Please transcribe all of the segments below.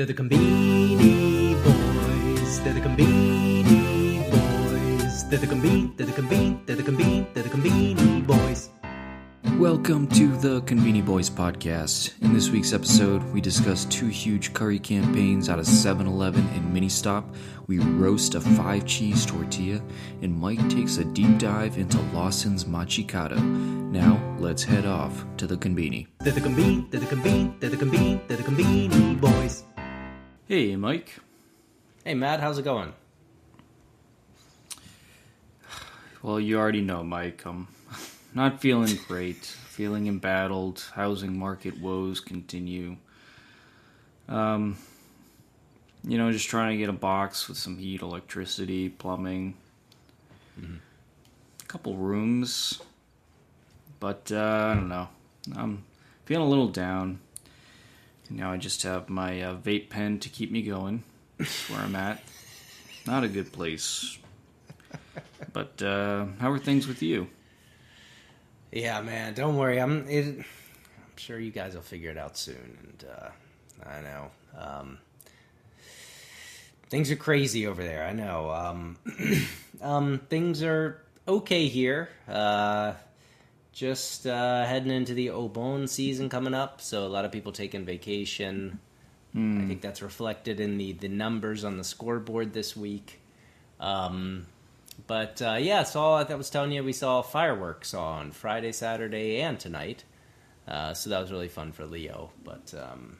They're the Conbini Boys. They're the Conbini Boys. They're the Conbini. They're the Conbini. They're the Conbini. They're the Conbini Boys. Welcome to the Conbini Boys podcast. In this week's episode, we discuss two huge curry campaigns out of 7 Eleven and Ministop. We roast a five cheese tortilla, and Mike takes a deep dive into Lawson's Machi Kado. Now, let's head off to the Conbini. The. They're the. They're the. They're the Conbini Boys. Hey, Mike. Hey Matt, how's it going? Well, you already know, Mike. I'm not feeling great. Feeling embattled. Housing market woes continue. Um, you know, just trying to get a box with some heat, electricity, plumbing, a couple rooms. But uh, I don't know. I'm feeling a little down. Now I just have my uh, vape pen to keep me going. That's where I'm at. Not a good place. But uh, how are things with you? Yeah, man, don't worry. I'm. It, I'm sure you guys will figure it out soon. And uh, I know um, things are crazy over there. I know. Um, um, things are okay here. Uh, just uh, heading into the Obon season coming up, so a lot of people taking vacation. I think that's reflected in the the numbers on the scoreboard this week. Um, but uh, yeah, saw I was telling you we saw fireworks on Friday, Saturday, and tonight. Uh, so that was really fun for Leo. But um,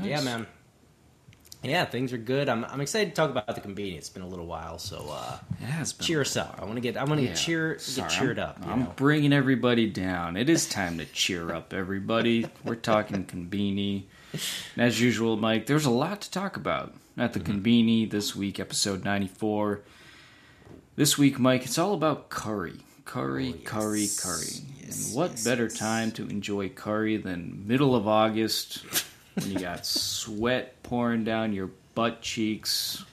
yeah, man. Yeah, things are good. I'm I'm excited to talk about the convenience. It's been a little while, so uh, been cheer us up. I want to get I want to Yeah. get cheer Sorry, get cheered I'm- up. You I'm know? bringing everybody down. It is time to cheer up, everybody. We're talking Conbini. And as usual, Mike, there's a lot to talk about at the Mm-hmm. Conbini this week, episode 94. This week, Mike, it's all about curry. Curry, Oh, yes. curry, curry. Yes, and what yes, better time to enjoy curry than middle of August when you got sweat pouring down your butt cheeks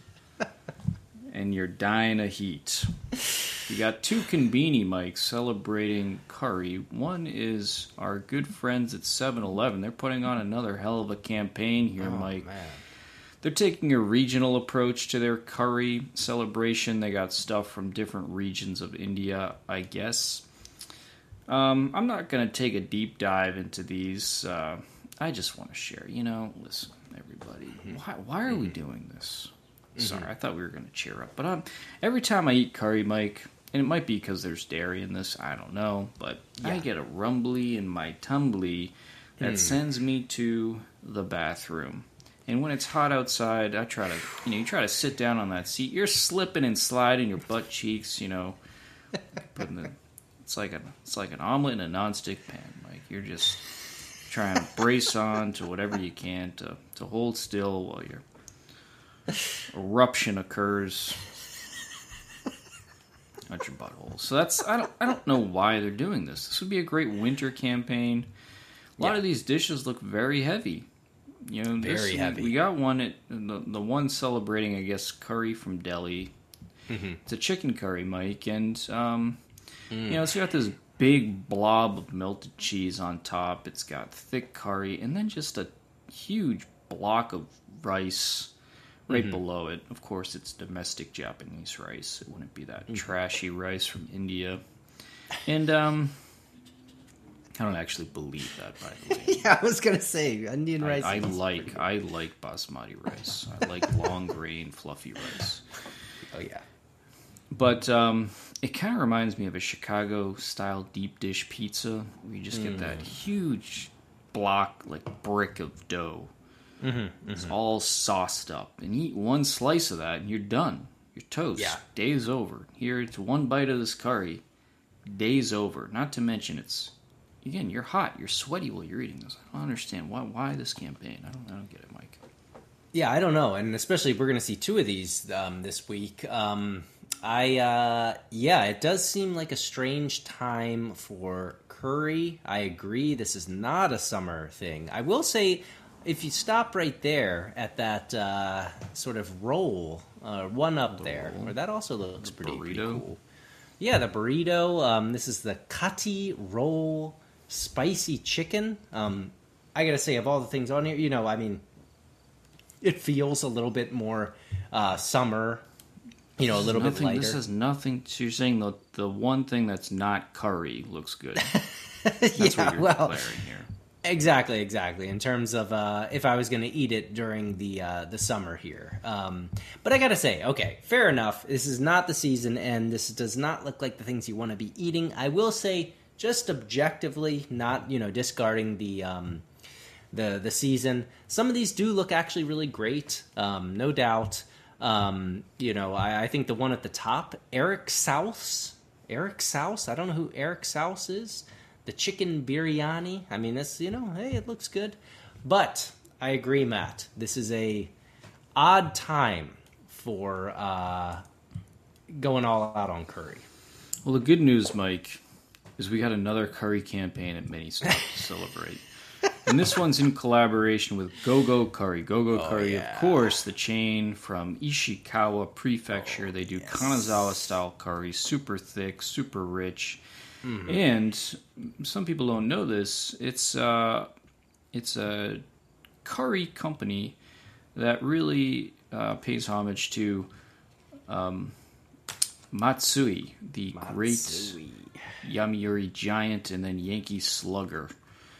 and you're dying of heat. You got two Conbini mics celebrating curry. One is our good friends at 7 Eleven. They're putting on another hell of a campaign here, Oh, Mike. man. They're taking a regional approach to their curry celebration. They got stuff from different regions of India, I guess. Um, I'm not going to take a deep dive into these. Uh, I just want to share. You know, listen, everybody. Mm-hmm. Why, why are we mm-hmm. doing this? Mm-hmm. Sorry, I thought we were going to cheer up. But um, every time I eat curry, Mike, and it might be because there's dairy in this, I don't know, but I get a rumbly in my tumbly that mm. sends me to the bathroom. And when it's hot outside, I try to, you know, you try to sit down on that seat. You're slipping and sliding your butt cheeks, you know, putting the, it's like a, it's like an omelet in a nonstick pan. Like you're just trying to brace on to whatever you can to to hold still while your eruption occurs at your butthole. So that's I don't I don't know why they're doing this. This would be a great winter campaign. A lot Yeah. of these dishes look very heavy. You know, Very we- heavy. We got one at the the one celebrating, I guess, curry from Delhi. Mm-hmm. It's a chicken curry, Mike, and um, Mm. you know, it's got this big blob of melted cheese on top. It's got thick curry, and then just a huge block of rice right Mm-hmm. below it. Of course, it's domestic Japanese rice. It wouldn't be that Mm. trashy rice from India. And um, I don't actually believe that, by the way. Yeah, I was gonna say Indian rice. I, I like I like basmati rice. I like long grain, fluffy rice. Oh yeah. But um, it kind of reminds me of a Chicago style deep dish pizza where you just get that huge block, like brick of dough. It's all sauced up. And you eat one slice of that and you're done. You're toast. Yeah. Day's over. Here, it's one bite of this curry. Day's over. Not to mention, it's again, you're hot, you're sweaty while you're eating this. I don't understand why why this campaign. I don't I don't get it, Mike. Yeah, I don't know, and especially if we're going to see two of these um, this week. Um, I uh, yeah, it does seem like a strange time for curry. I agree. This is not a summer thing. I will say, if you stop right there at that uh, sort of roll, uh, one up there, or that also looks pretty, pretty cool. Yeah, the burrito. Um, this is the Kati Roll Spicy Chicken. Um, I gotta say, of all the things on here, you know, I mean, it feels a little bit more uh, summer. You know, a little bit Nothing. lighter. This has nothing. To, you're saying the the one thing that's not curry looks good. That's yeah, what you're well, declaring here. Exactly, exactly. In terms of uh, if I was going to eat it during the uh, the summer here, um, but I gotta say, okay, fair enough. This is not the season, and this does not look like the things you want to be eating. I will say, just objectively, not you know discarding the um, the the season. Some of these do look actually really great, um, no doubt. Um, you know, I, I think the one at the top, Eric Souse, Eric Souse. I don't know who Eric Souse is. The chicken biryani. I mean, that's you know, hey, it looks good. But I agree, Matt. This is a odd time for uh, going all out on curry. Well, the good news, Mike, is we got another curry campaign at Ministop to celebrate. And this one's in collaboration with Go Go Curry. Go Go Curry, yeah. of course, the chain from Ishikawa Prefecture. they do Kanazawa style curry, super thick, super rich. And some people don't know this. It's uh, it's a curry company that really uh, pays homage to um, Matsui, the great Yomiuri Giant and then Yankee Slugger.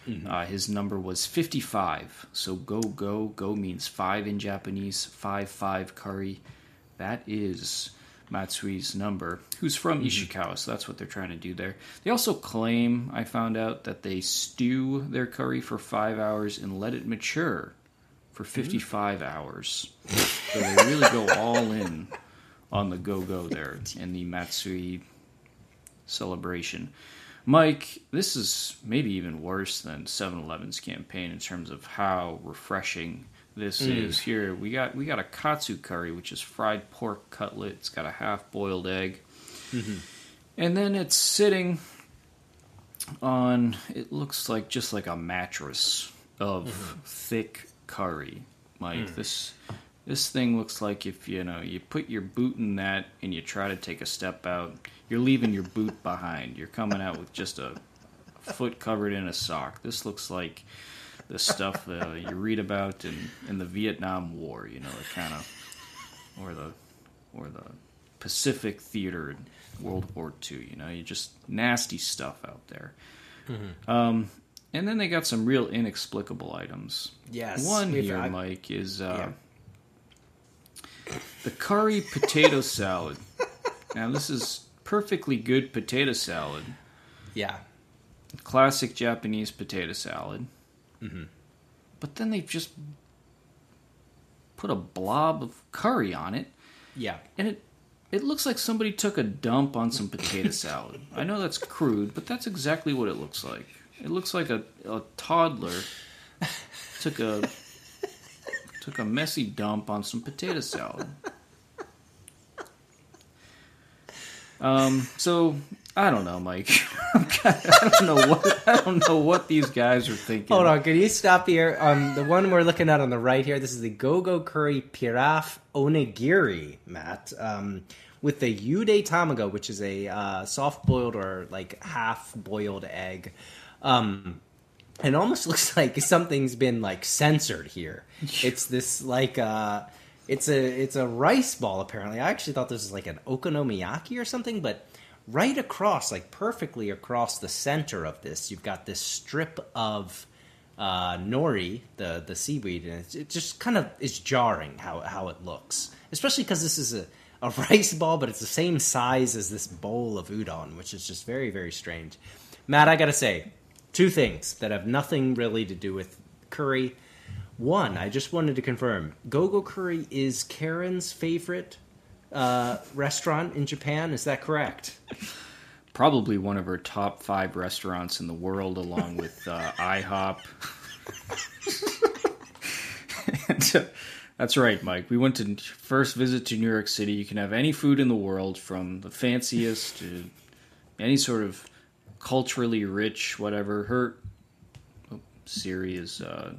Mm-hmm. Uh, his number was 55. So go, go, go means five in Japanese, 5 5 curry. That is Matsui's number, who's from mm-hmm. Ishikawa, so that's what they're trying to do there. They also claim, I found out, that they stew their curry for five hours and let it mature for mm-hmm. 55 hours. So they really go all in on the go go there in the Matsui celebration. Mike, this is maybe even worse than 7-Eleven's campaign in terms of how refreshing this mm. is. Here we got we got a katsu curry, which is fried pork cutlet. It's got a half boiled egg, mm-hmm. and then it's sitting on. It looks like just like a mattress of mm-hmm. thick curry. Mike, mm. this this thing looks like if you know you put your boot in that and you try to take a step out, you're leaving your boot behind. You're coming out with just a foot covered in a sock. This looks like the stuff uh, you read about in, in the Vietnam War. You know, the kind of or the or the Pacific Theater in World War II. You know, you just nasty stuff out there. Um, and then they got some real inexplicable items. Yes, One here, Mike, is uh, Yeah. The curry potato salad. Now, this is perfectly good potato salad, Yeah, classic Japanese potato salad. Mm-hmm. But then they've just put a blob of curry on it, yeah. and it it looks like somebody took a dump on some potato salad. I know that's crude, but that's exactly what it looks like. It looks like a, a toddler took a took a messy dump on some potato salad. Um, so I don't know, Mike. I don't know what I don't know what these guys are thinking. Hold on, can you stop here? Um, the one we're looking at on the right here, this is the Gogo Curry Piraf Onigiri, Matt, um, with the Yude Tamago, which is a uh, soft boiled or like half boiled egg. Um, it almost looks like something's been like censored here. It's this like uh it's a it's a rice ball apparently. I actually thought this was like an okonomiyaki or something, but right across, like perfectly across the center of this, you've got this strip of uh, nori, the the seaweed, and it, just kind of is jarring how how it looks, especially because this is a a rice ball, but it's the same size as this bowl of udon, which is just very very strange. Matt, I gotta say, two things that have nothing really to do with curry. One, I just wanted to confirm Gogo Curry is Karen's favorite uh, restaurant in Japan. Is that correct? Probably one of her top five restaurants in the world, along with uh, IHOP. And, uh, that's right, Mike. We went to first visit to New York City. You can have any food in the world, from the fanciest to any sort of culturally rich, whatever. Her oh, Siri is. Uh,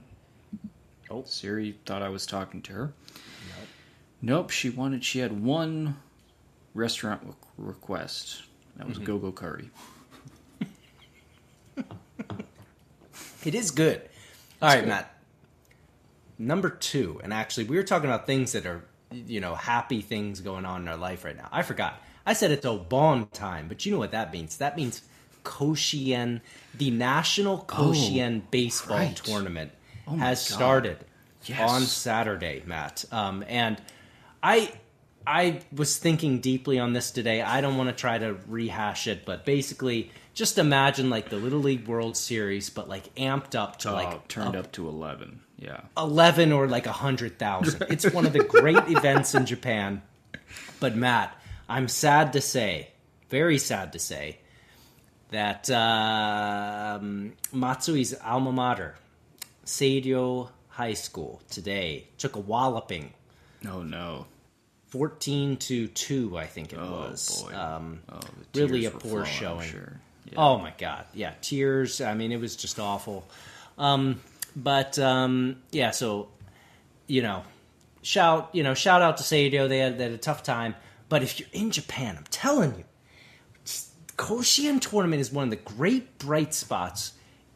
oh, Siri thought I was talking to her. Nope, she wanted. She had one restaurant re- request. That was mm-hmm. Go Go Curry. It is good. All right, Matt. number two, and actually, we were talking about things that are, you know, happy things going on in our life right now. I forgot. I said it's Obon time, but you know what that means? That means Koshien, the National Koshien Baseball right. Tournament Oh has God. started Yes. on Saturday, Matt. Um, and I I was thinking deeply on this today. I don't want to try to rehash it, but basically, just imagine like the Little League World Series, but like amped up to Oh, like turned up to 11. Yeah. 11 or like a 100,000. It's one of the great events in Japan. But Matt, I'm sad to say, very sad to say, that um, Matsui's alma mater, Seiryo High School, today took a walloping, Oh, no. 14 to 2, I think it Oh, was. Um, Oh, the really a poor flowing, showing. Sure. Yeah. Oh my god, yeah, tears. I mean, it was just awful. Um, but um, yeah, so you know, shout you know, shout out to Seiryo. They had, they had a tough time. But if you're in Japan, I'm telling you, Koshien tournament is one of the great bright spots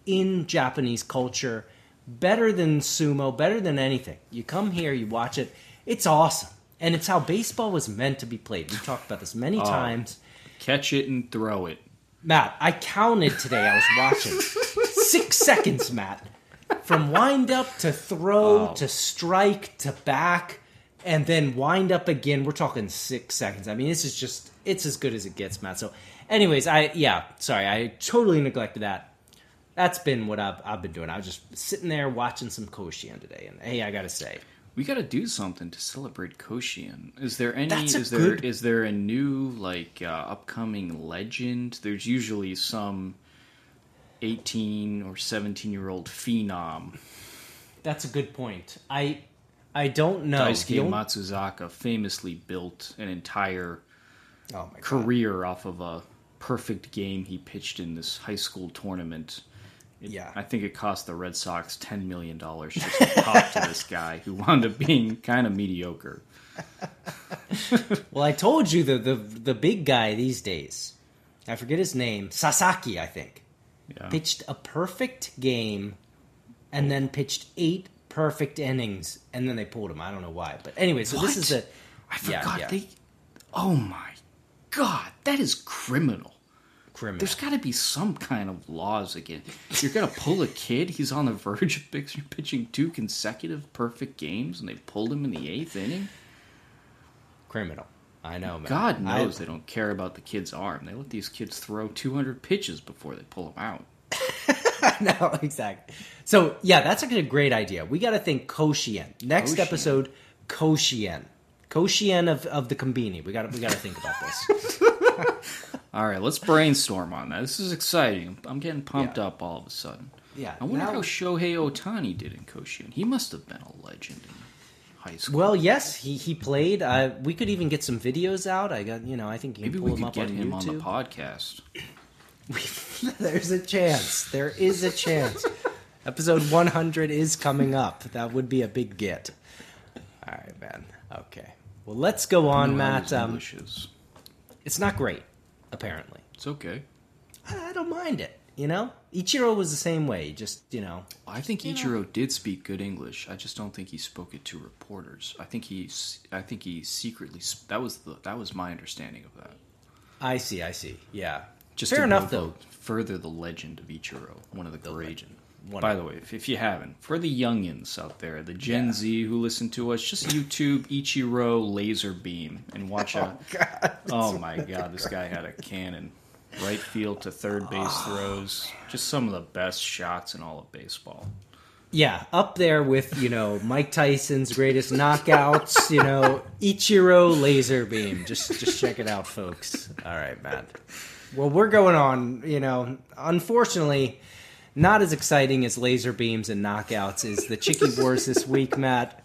in Japanese culture. Better than sumo, better than anything. You come here, you watch it. It's awesome, and it's how baseball was meant to be played. We've talked about this many Oh. times. Catch it and throw it. Matt, I counted today. I was watching six seconds, Matt, from wind up to throw Oh. to strike to back, and then wind up again. We're talking six seconds. I mean, this is just it's as good as it gets, Matt. So, anyways, I yeah, sorry, I totally neglected that. That's been what I've, I've been doing. I was just sitting there watching some Koshien today, and hey, I gotta say, We got to do something to celebrate Koshien. Is there any? That's a is there good- is there a new like uh, upcoming legend? There's usually some eighteen or seventeen year old phenom. that's a good point. I I don't know. Daisuke only- Matsuzaka famously built an entire oh career off of a perfect game he pitched in this high school tournament. It- Yeah. I think it cost the Red Sox ten million dollars just to talk to this guy who wound up being kind of mediocre. Well, I told you the, the the big guy these days. I forget his name. Sasaki, I think. Yeah. Pitched a perfect game and then pitched eight perfect innings and then they pulled him. I don't know why. But anyway, so this is the I Yeah, forgot yeah. they. Oh my god, that is criminal. Criminal. There's got to be some kind of laws again. You're gonna pull a kid. He's on the verge of pitching, two consecutive perfect games, and they pulled him in the eighth inning. criminal. I know, man. God knows I- they don't care about the kid's arm. They let these kids throw 200 pitches before they pull them out. no, exactly. So yeah, that's actually a great idea. We got to think Koshien. Next Koshien. episode, Koshien. Koshien of, of the Conbini. We got we got to think about this. All right, let's brainstorm on that. This is exciting. I'm getting pumped Yeah. up all of a sudden. Yeah. I wonder now- how Shohei Otani did in Koshien. He must have been a legend in high school. Well, yes, he he played. Uh, we could even get some videos out. I got you know. I think you maybe can we could up get on him on the podcast. There's a chance. There is a chance. Episode 100 is coming up. That would be a big get. All right, man. Okay. Well, let's go on, I know how Matt. Um, it's not great, apparently. It's okay. I I don't mind it. You know, Ichiro was the same way. Just you know, I think Ichiro did speak good English. I just don't think he spoke it to reporters. I think he, I think he secretly. That was the. That was my understanding of that. I see. I see. Yeah. Just fair to enough, though. Further, the legend of Ichiro, one of the, great. legend. One By the way, if, if you haven't, for the youngins out there, the Gen Z who listen to us, just YouTube Ichiro laser beam and watch a. Oh my god, this guy had a cannon. Right field to third base throws. Just some of the best shots in all of baseball. Yeah, up there with you know Mike Tyson's greatest knockouts. You know Ichiro laser beam. Just just check it out, folks. All right, Matt. Well, we're going on. You know, unfortunately, not as exciting as laser beams and knockouts is the Chicky Wars this week, Matt.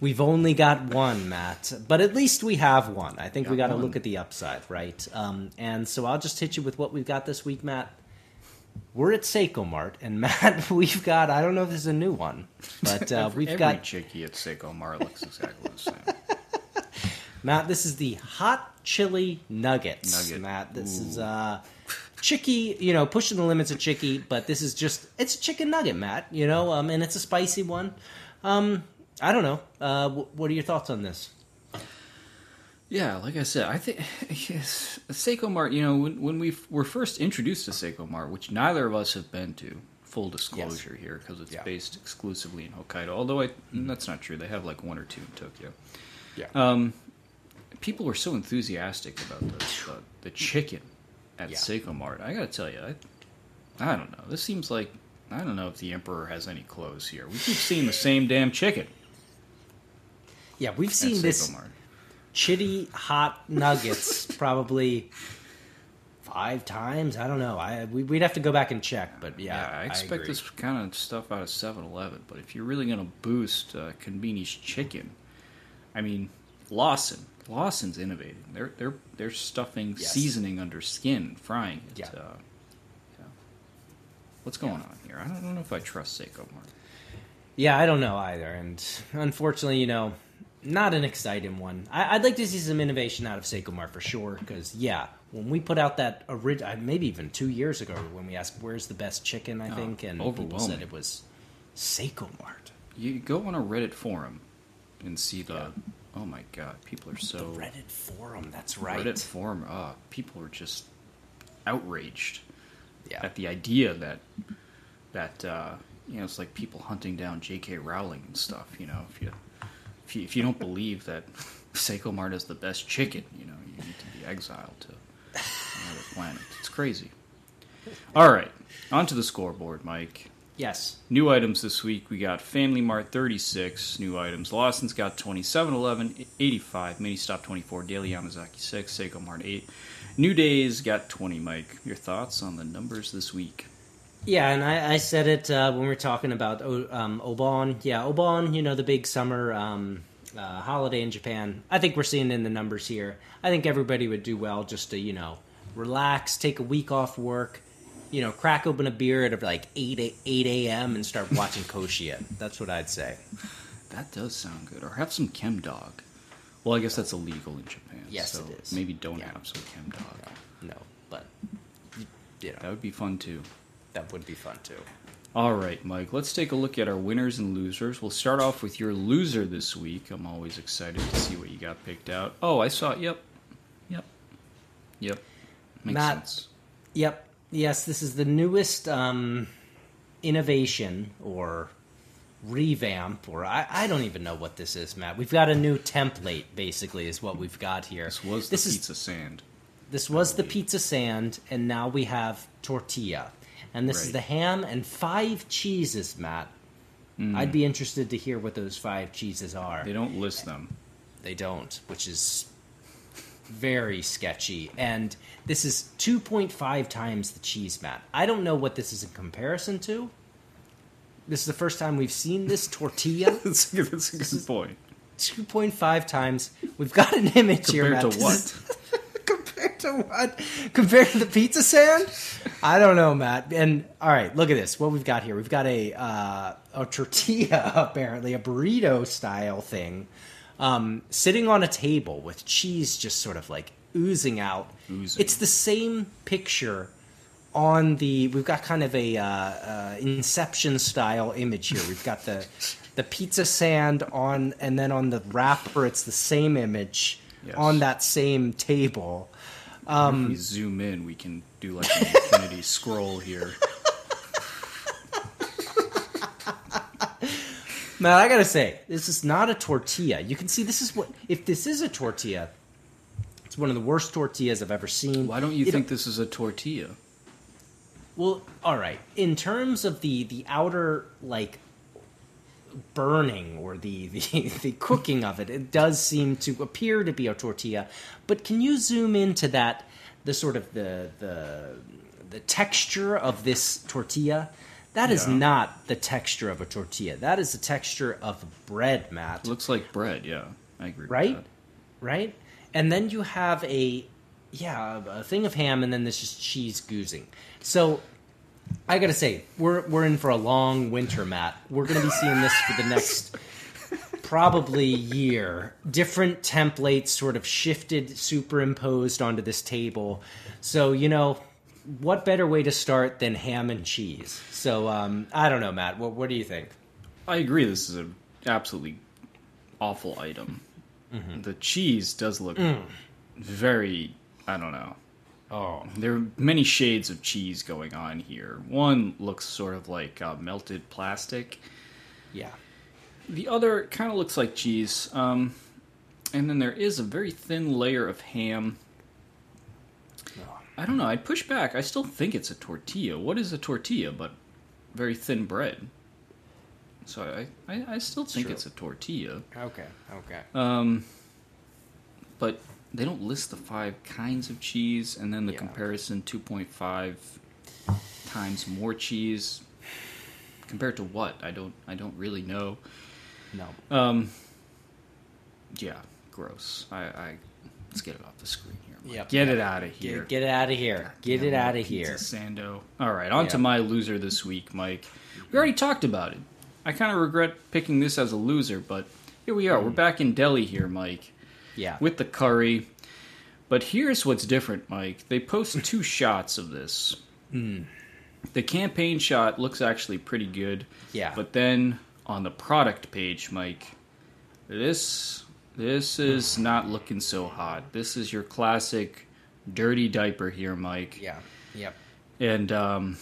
We've only got one, Matt, but at least we have one. I think we got Got to look at the upside, right? Um, and so I'll just hit you with what we've got this week, Matt. We're at Seicomart, and Matt, we've got I don't know if this is a new one, but uh, we've Every got Chicky at Seicomart looks exactly the same. Matt. This is the hot chili nuggets, Nugget. Matt. This is uh, chicky, you know, pushing the limits of chicky, but this is just it's a chicken nugget, Matt. You know, um, and it's a spicy one. Um, I don't know. Uh, wh- what are your thoughts on this? Yeah, like I said, I think yes, Seicomart. You know, when, when we were first introduced to Seicomart, which neither of us have been to, full disclosure here, because it's Yeah. based exclusively in Hokkaido. Although I, that's not true. They have like one or two in Tokyo. Yeah. Um, people were so enthusiastic about the the, the chicken at Yeah. Seicomart. I gotta tell you, I, I don't know. This seems like I don't know if the Emperor has any clothes here. We keep seeing the same damn chicken yeah, we've seen this Mart. chitty hot nuggets probably five times. I don't know. I we, we'd have to go back and check, but yeah, Yeah, I expect agree. this kind of stuff out of 7-Eleven, but if you're really going to boost uh, convenience chicken, I mean, Lawson, Lawson's innovating. They're they're they're stuffing Yes. seasoning under skin, frying it. Yeah. Uh, yeah. What's going on here? I don't, I don't know if I trust Seicomart. Yeah, I don't know either, and unfortunately, you know, not an exciting one. I, I'd like to see some innovation out of Seicomart for sure, because yeah, when we put out that original, maybe even two years ago, when we asked where's the best chicken, I Oh, think, and people said it was Seiko Mart. You go on a Reddit forum and see the. Oh my god, people are so The Reddit forum, that's right. Reddit forum. Uh, people are just outraged. Yeah. at the idea that that uh, you know it's like people hunting down J.K. Rowling and stuff. You know, if you if you, if you don't believe that Seicomart is the best chicken, you know, you need to be exiled to another planet. It's crazy. All right, onto the scoreboard, Mike. Yes. New items this week. We got Family Mart 36 new items. Lawson's got 27 11, 85, Ministop 24, Daily Yamazaki 6, Seicomart 8. New Days got 20, Mike. Your thoughts on the numbers this week? Yeah, and I, I said it uh, when we were talking about um, Obon. Yeah, Obon, you know, the big summer um, uh, holiday in Japan. I think we're seeing in the numbers here. I think everybody would do well just to, you know, relax, take a week off work, you know, crack open a beer at like 8, 8 a.m. and start watching Koshien. That's what I'd say. That does sound good. Or have some Chem Dog. Well, I guess that's illegal in Japan. Yes, so it is. Maybe don't Yeah. have some Chem Dog. No, but, you know, That would be fun too. that would be fun too. All right, Mike, let's take a look at our winners and losers. We'll start off with your loser this week. I'm always excited to see what you got picked out. Oh, I saw it. Yep. Yep. Yep. Makes sense. Yep. Yes, this is the newest um, innovation or revamp, or I, I don't even know what this is, Matt. We've got a new template, basically, is what we've got here. This was the is pizza sand. this was the pizza sand, and now we have tortilla, and this is the ham and five cheeses, Matt. I'd be interested to hear what those five cheeses are. Mm. They don't list them. They don't, which is very sketchy. And this is 2.5 times the cheese mat. I don't know what this is in comparison to. This is the first time we've seen this tortilla. that's, a, that's a good point. 2.5 times. We've got an image here. Compared Matt. to what? compared to what? Compared to the pizza sand? I don't know, Matt. And all right, look at this. What we've got here. We've got a uh, a tortilla, apparently a burrito style thing, um, sitting on a table with cheese just sort of like oozing out. Oozing. It's the same picture on the. We've got kind of a uh, uh, Inception style image here. We've got the the pizza sand on, and then on the wrapper, it's the same image Yes. on that same table. Um, if we zoom in, we can do like an infinity scroll here. Man, I gotta say, this is not a tortilla. You can see this is what if this is a tortilla, it's one of the worst tortillas I've ever seen. Why don't you It- think this is a tortilla? Well, all right. In terms of the the outer like burning or the, the the cooking of it, it does seem to appear to be a tortilla. But can you zoom into that the sort of the the the texture of this tortilla? That is Yeah. not the texture of a tortilla. That is the texture of bread, Matt. It looks like bread. Yeah, I agree. right? Right? And then you have a yeah, a thing of ham and then this is cheese goozing. So I gotta say, we're we're in for a long winter, Matt. We're gonna be seeing this for the next probably year. Different templates sort of shifted, superimposed onto this table. So, you know, what better way to start than ham and cheese? So um, I don't know, Matt. What what do you think? I agree. This is an absolutely awful item. Mm-hmm. The cheese does look Mm. very. I don't know. Oh, There are many shades of cheese going on here. One looks sort of like uh, melted plastic. yeah. The other kind of looks like cheese. Um, and then there is a very thin layer of ham. I don't know. I'd push back. I still think it's a tortilla. What is a tortilla but very thin bread? So I, I, I still think True. it's a tortilla. Okay, okay. Um, but they don't list the five kinds of cheese, and then the Yeah. comparison 2.5 times more cheese compared to what? I don't I don't really know. No. Um, yeah, gross. I, I let's get it off the screen here. Mike. Yep. Get it out of here. Get, get it out of here. Get it out of pizza here. Sando. All right, on to my loser this week, Mike. We already talked about it. I kind of regret picking this as a loser, but here we are. We're back in Delhi here, Mike, Yeah. with the curry. But here's what's different, Mike. They post two shots of this. Hmm. The campaign shot looks actually pretty good. Yeah. But then on the product page, Mike, this this is not looking so hot. This is your classic dirty diaper here, Mike. yeah. Yep. And um,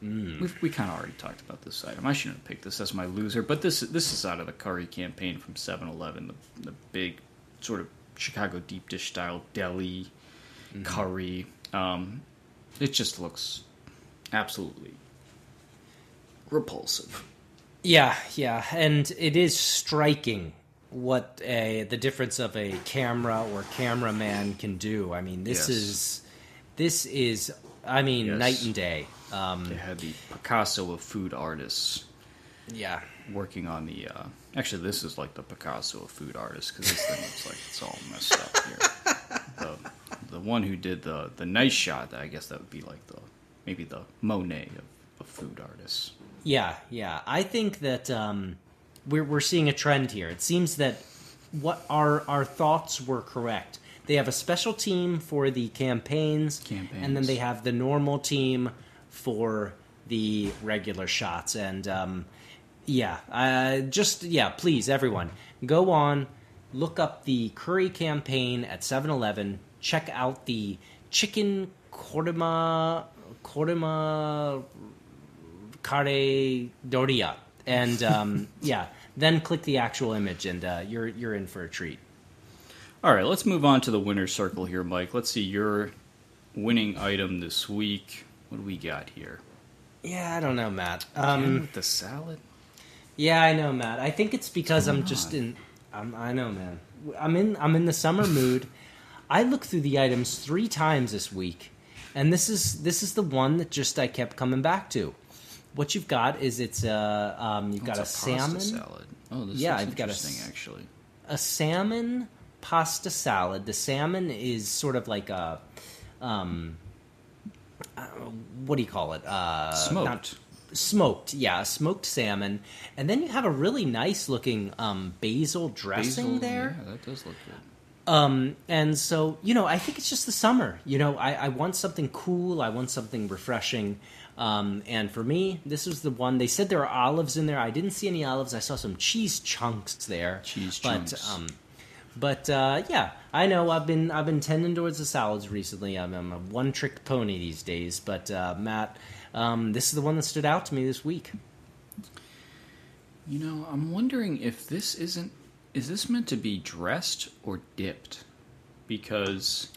Hmm. we've, we kind of already talked about this item. I shouldn't have picked this as my loser, but this this is out of the curry campaign from 7-Eleven, the, the big sort of Chicago deep dish style deli Mm-hmm. curry. Um, it just looks absolutely repulsive. Yeah, yeah, and it is striking what a the difference of a camera or cameraman can do. I mean, this Yes. is this is I mean Yes. night and day. Um, They had the Picasso of food artists yeah, working on the. Uh, actually, this is like the Picasso of food artists because this thing looks like it's all messed up here. The the one who did the the nice shot, I guess that would be like the maybe the Monet of, of food artists. yeah, yeah. I think that um, we're we're seeing a trend here. It seems that what our our thoughts were correct. They have a special team for the campaigns, and then they have the normal team for the regular shots. And um, yeah, uh, just yeah, please everyone go on, look up the curry campaign at 7-Eleven. Check out the chicken korma korma kare doria, and um, yeah, then click the actual image, and uh, you're you're in for a treat. All right, let's move on to the winner's circle here, Mike. Let's see your winning item this week. What do we got here? Yeah, I don't know, Matt. Um, with the salad. yeah, I know, Matt. I think it's because I'm just in. I'm, I know, man. I'm in. I'm in the summer mood. I looked through the items three times this week, and this is this is the one that just I kept coming back to. What you've got is it's a um, you've got a, pasta salmon, salad. Oh, this Yeah, looks I've got a actually. a salmon pasta salad. The salmon is sort of like a, um, uh, what do you call it? Uh, Smoked. not- smoked, yeah, smoked salmon. And then you have a really nice looking um, basil dressing Basil, there. Yeah, that does look good. Um, and so, you know, I think it's just the summer. You know, I, I want something cool. I want something refreshing. Um, and for me, this was the one. They said there are olives in there. I didn't see any olives. I saw some cheese chunks there. Cheese but, chunks. Um, but uh, yeah, I know I've been I've been tending towards the salads recently. I'm, I'm a one trick pony these days. But uh, Matt, um, this is the one that stood out to me this week. You know, I'm wondering if this isn't is this meant to be dressed or dipped? Because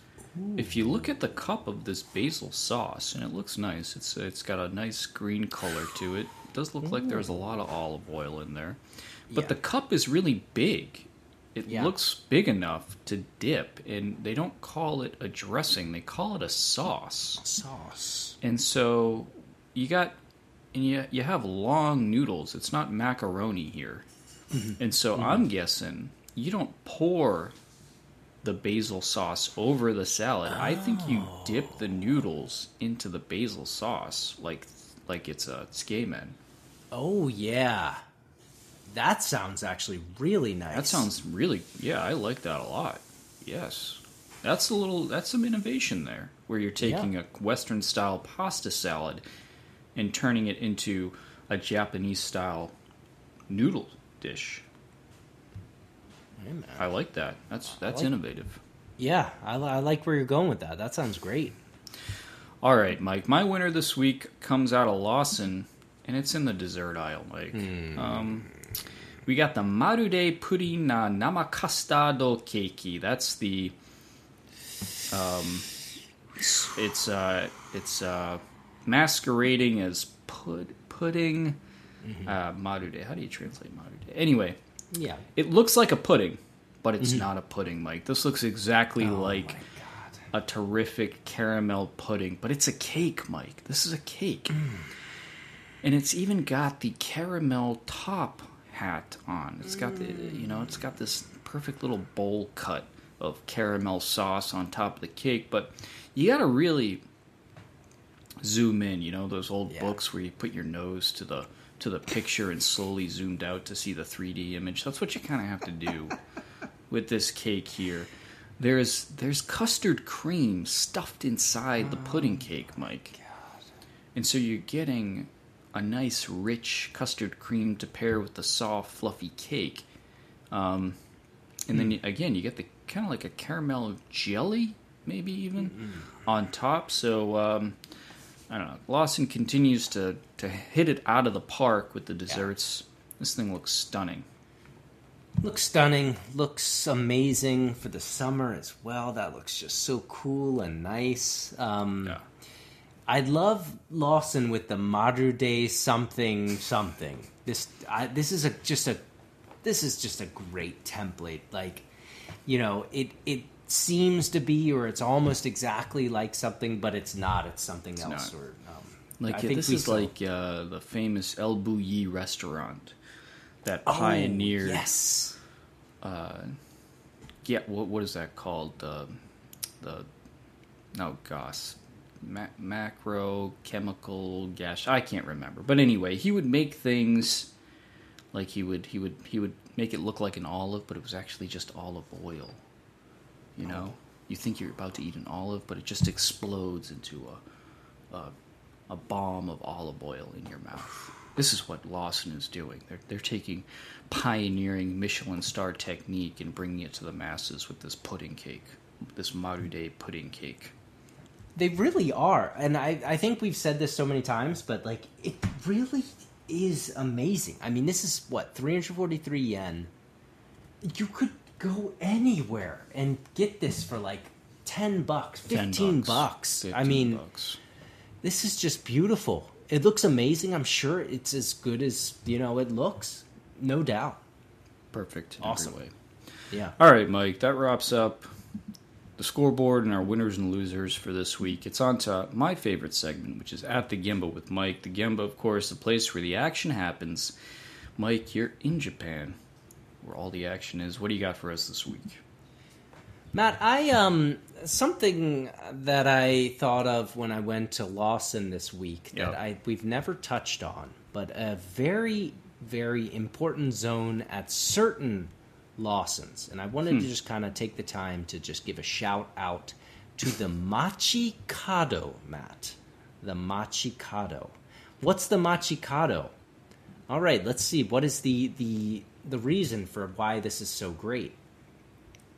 if you look at the cup of this basil sauce, and it looks nice, it's it's got a nice green color to it. It does look like there's a lot of olive oil in there, but Yeah. the cup is really big. It Yeah. looks big enough to dip, and they don't call it a dressing; they call it a sauce. Sauce. And so you got and you you have long noodles. It's not macaroni here. Mm-hmm. And so mm-hmm. I'm guessing you don't pour the basil sauce over the salad. I think you oh. dip the noodles into the basil sauce like like it's a tsukemen. Oh yeah, that sounds actually really nice. That sounds really yeah, I like that a lot. Yes. That's a little that's some innovation there where you're taking a western style pasta salad and turning it into a Japanese style noodle dish. I like that. That's that's like- innovative. Yeah, I, I like where you're going with that. That sounds great. All right, Mike. My winner this week comes out of Lawson, and it's in the dessert aisle, Mike. Um, we got the Marude Pudding na Namakastado Keiki. That's the. Um, it's uh, it's uh, masquerading as pud- pudding. Uh, marude. How do you translate marude? Anyway, Yeah. it looks like a pudding, but it's mm-hmm. not a pudding, Mike. This looks exactly oh like Oh God. a terrific caramel pudding, but it's a cake, Mike. This is a cake. Mm. And it's even got the caramel top hat on. It's got the you know, it's got this perfect little bowl cut of caramel sauce on top of the cake, but you got to really zoom in, you know, those old Yeah. books where you put your nose to the to the picture and slowly zoomed out to see the 3D image. That's what you kind of have to do with this cake here. There's there's custard cream stuffed inside the pudding cake, Mike. And so you're getting a nice rich custard cream to pair with the soft fluffy cake. Um, and then you, again you get the kind of like a caramel jelly maybe even on top. So um, I don't know. Lawson continues to to hit it out of the park with the desserts. This thing looks stunning. Looks stunning. Looks amazing for the summer as well. That looks just so cool and nice. Um, Yeah. I love Lawson with the Madru Day something something. This I, this is a just a this is just a great template. Like you know, it it seems to be or it's almost exactly like something, but it's not. It's something else. not. Or um, Like I uh, think this is saw- like uh, the famous El Bulli restaurant that Oh, pioneered. Yes. Yeah, what what is that called? The the no gosh, Ma- macro chemical gas. I can't remember, but anyway, he would make things like he would he would he would make it look like an olive, but it was actually just olive oil. You know, you think you're about to eat an olive, but it just explodes into a a, a bomb of olive oil in your mouth. This is what Lawson is doing. They're they're taking pioneering Michelin star technique and bringing it to the masses with this pudding cake, this Marude pudding cake. They really are. And I, I think we've said this so many times, but like it really is amazing. I mean, this is what, 343 yen. You could go anywhere and get this for like 10 bucks, 10 15 bucks. 15 I mean, bucks. this is just beautiful. It looks amazing. I'm sure it's as good as, you know, it looks. No doubt. perfect awesome. Yeah. All right, Mike, that wraps up the scoreboard and our winners and losers for this week. It's on to my favorite segment, which is At the Gemba with Mike. The Gemba, of course, the place where the action happens. Mike, you're in Japan, where all the action is. What do you got for us this week? Matt, I um something that I thought of when I went to Lawson this week that Yep. I we've never touched on, but a very very important zone at certain Lawsons, and I wanted to just kind of take the time to just give a shout out to the Machi Kado, Matt. The Machi Kado. What's the Machi Kado? All right, let's see. What is the the the reason for why this is so great?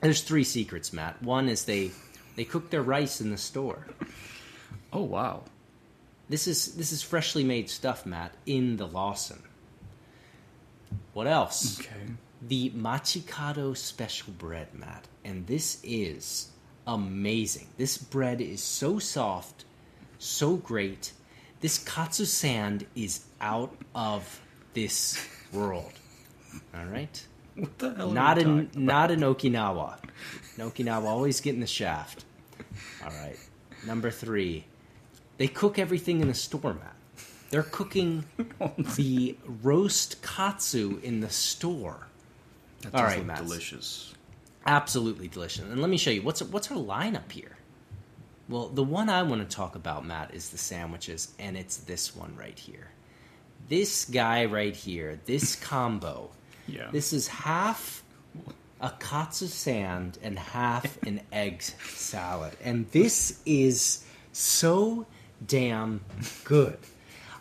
There's three secrets, Matt. One is they they cook their rice in the store. Oh, wow. This is this is freshly made stuff, Matt, in the Lawson. What else? Okay. The Machi Kado special bread, Matt. And this is amazing. This bread is so soft, so great. This katsu sand is out of this world. All right? What the hell? not in not in Okinawa. In Okinawa, always getting the shaft. All right. Number three, they cook everything in a store, Matt. They're cooking the roast katsu in the store. That does right, look Matt. delicious. Absolutely delicious. And let me show you what's what's our lineup here. Well, the one I want to talk about, Matt, is the sandwiches, and it's this one right here. This guy right here, this combo. Yeah. This is half a katsu sand and half an egg salad. And this is so damn good.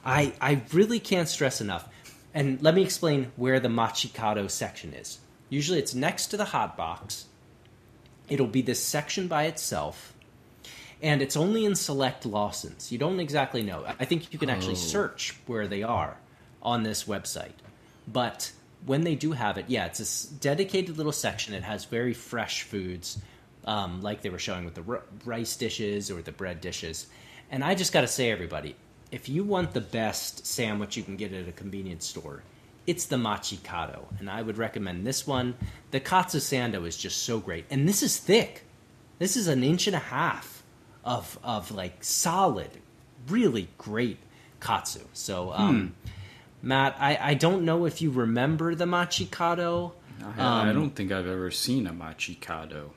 I I really can't stress enough. And let me explain where the Machi Kado section is. Usually it's next to the hot box. It'll be this section by itself. And it's only in select Lawsons. You don't exactly know. I think you can actually Oh. search where they are on this website. But when they do have it, yeah, it's a dedicated little section. It has very fresh foods, um, like they were showing with the rice dishes or the bread dishes. And I just got to say, everybody, if you want the best sandwich you can get at a convenience store, it's the Machi Kado, and I would recommend this one. The katsu sando is just so great, and this is thick. This is an inch and a half of of like solid, really great katsu. So, um, Matt, I, I don't know if you remember the Machi Kado. I, I Um, don't think I've ever seen a Machi Kado.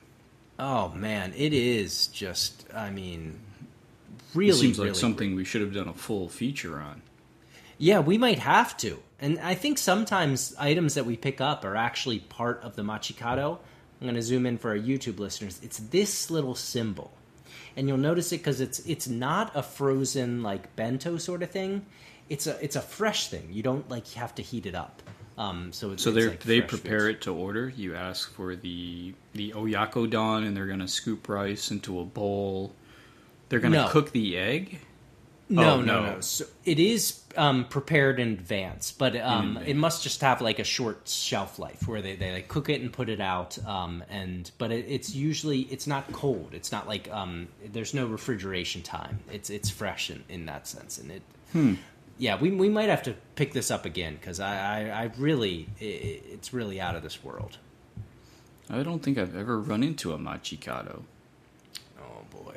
Oh man, it is just. I mean, It really, seems like really something we should have done a full feature on. Yeah, we might have to. And I think sometimes items that we pick up are actually part of the Machi Kado. I'm going to zoom in for our YouTube listeners. It's this little symbol. And you'll notice it cuz it's it's not a frozen like bento sort of thing. It's a it's a fresh thing. You don't like have to heat it up. Um so it's So it's they like they prepare foods. it to order. You ask for the the oyakodon, and they're gonna scoop rice into a bowl. They're gonna No. cook the egg. No, Oh, no, no. no. So it is um, prepared in advance, but um, advance. it must just have like a short shelf life where they, they like cook it and put it out. Um, and but it, it's usually it's not cold. It's not like um, there's no refrigeration time. It's it's fresh in, in that sense. And it, Hmm. Yeah, we we might have to pick this up again because I, I I really i it's really out of this world. I don't think I've ever run into a Machi Kado. Oh boy,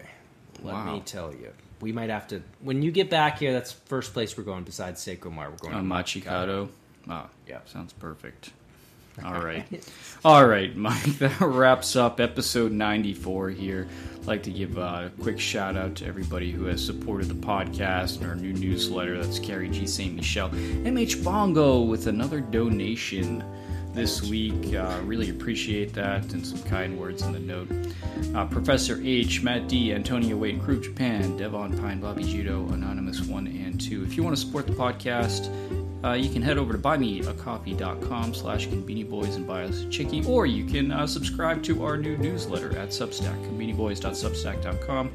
let Wow. me tell you. We might have to when you get back here. That's first place we're going besides Seicomart. We're going A to Machi Kado. Ah, Yeah. sounds perfect. All right, all right, Mike. That wraps up episode ninety-four. Here, I'd like to give a quick shout out to everybody who has supported the podcast and our new newsletter. That's Carrie G. Saint Michel, MH Bongo, with another donation this week. Uh, really appreciate that and some kind words in the note. Uh, Professor H, Matt D, Antonio Wade, Crew Japan, Devon Pine, Bobby Judo, Anonymous 1 and 2. If you want to support the podcast, uh, you can head over to buymeacoffee.com slash conbiniboys and buy us a chickie, or you can uh, subscribe to our new newsletter at Substack, conbiniboys.substack.com.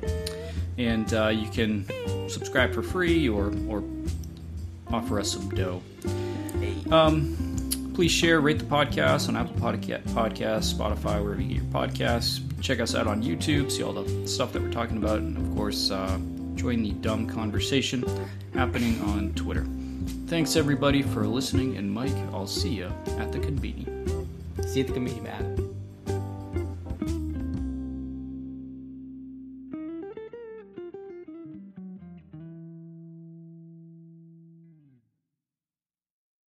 And uh, you can subscribe for free or, or offer us some dough. Um, please share, rate the podcast on Apple Podca- Podcasts, Spotify, wherever you get your podcasts. Check us out on YouTube, see all the stuff that we're talking about, and of course, uh, join the dumb conversation happening on Twitter. Thanks everybody for listening, and Mike, I'll see you at the convenience. See you at the committee, Matt.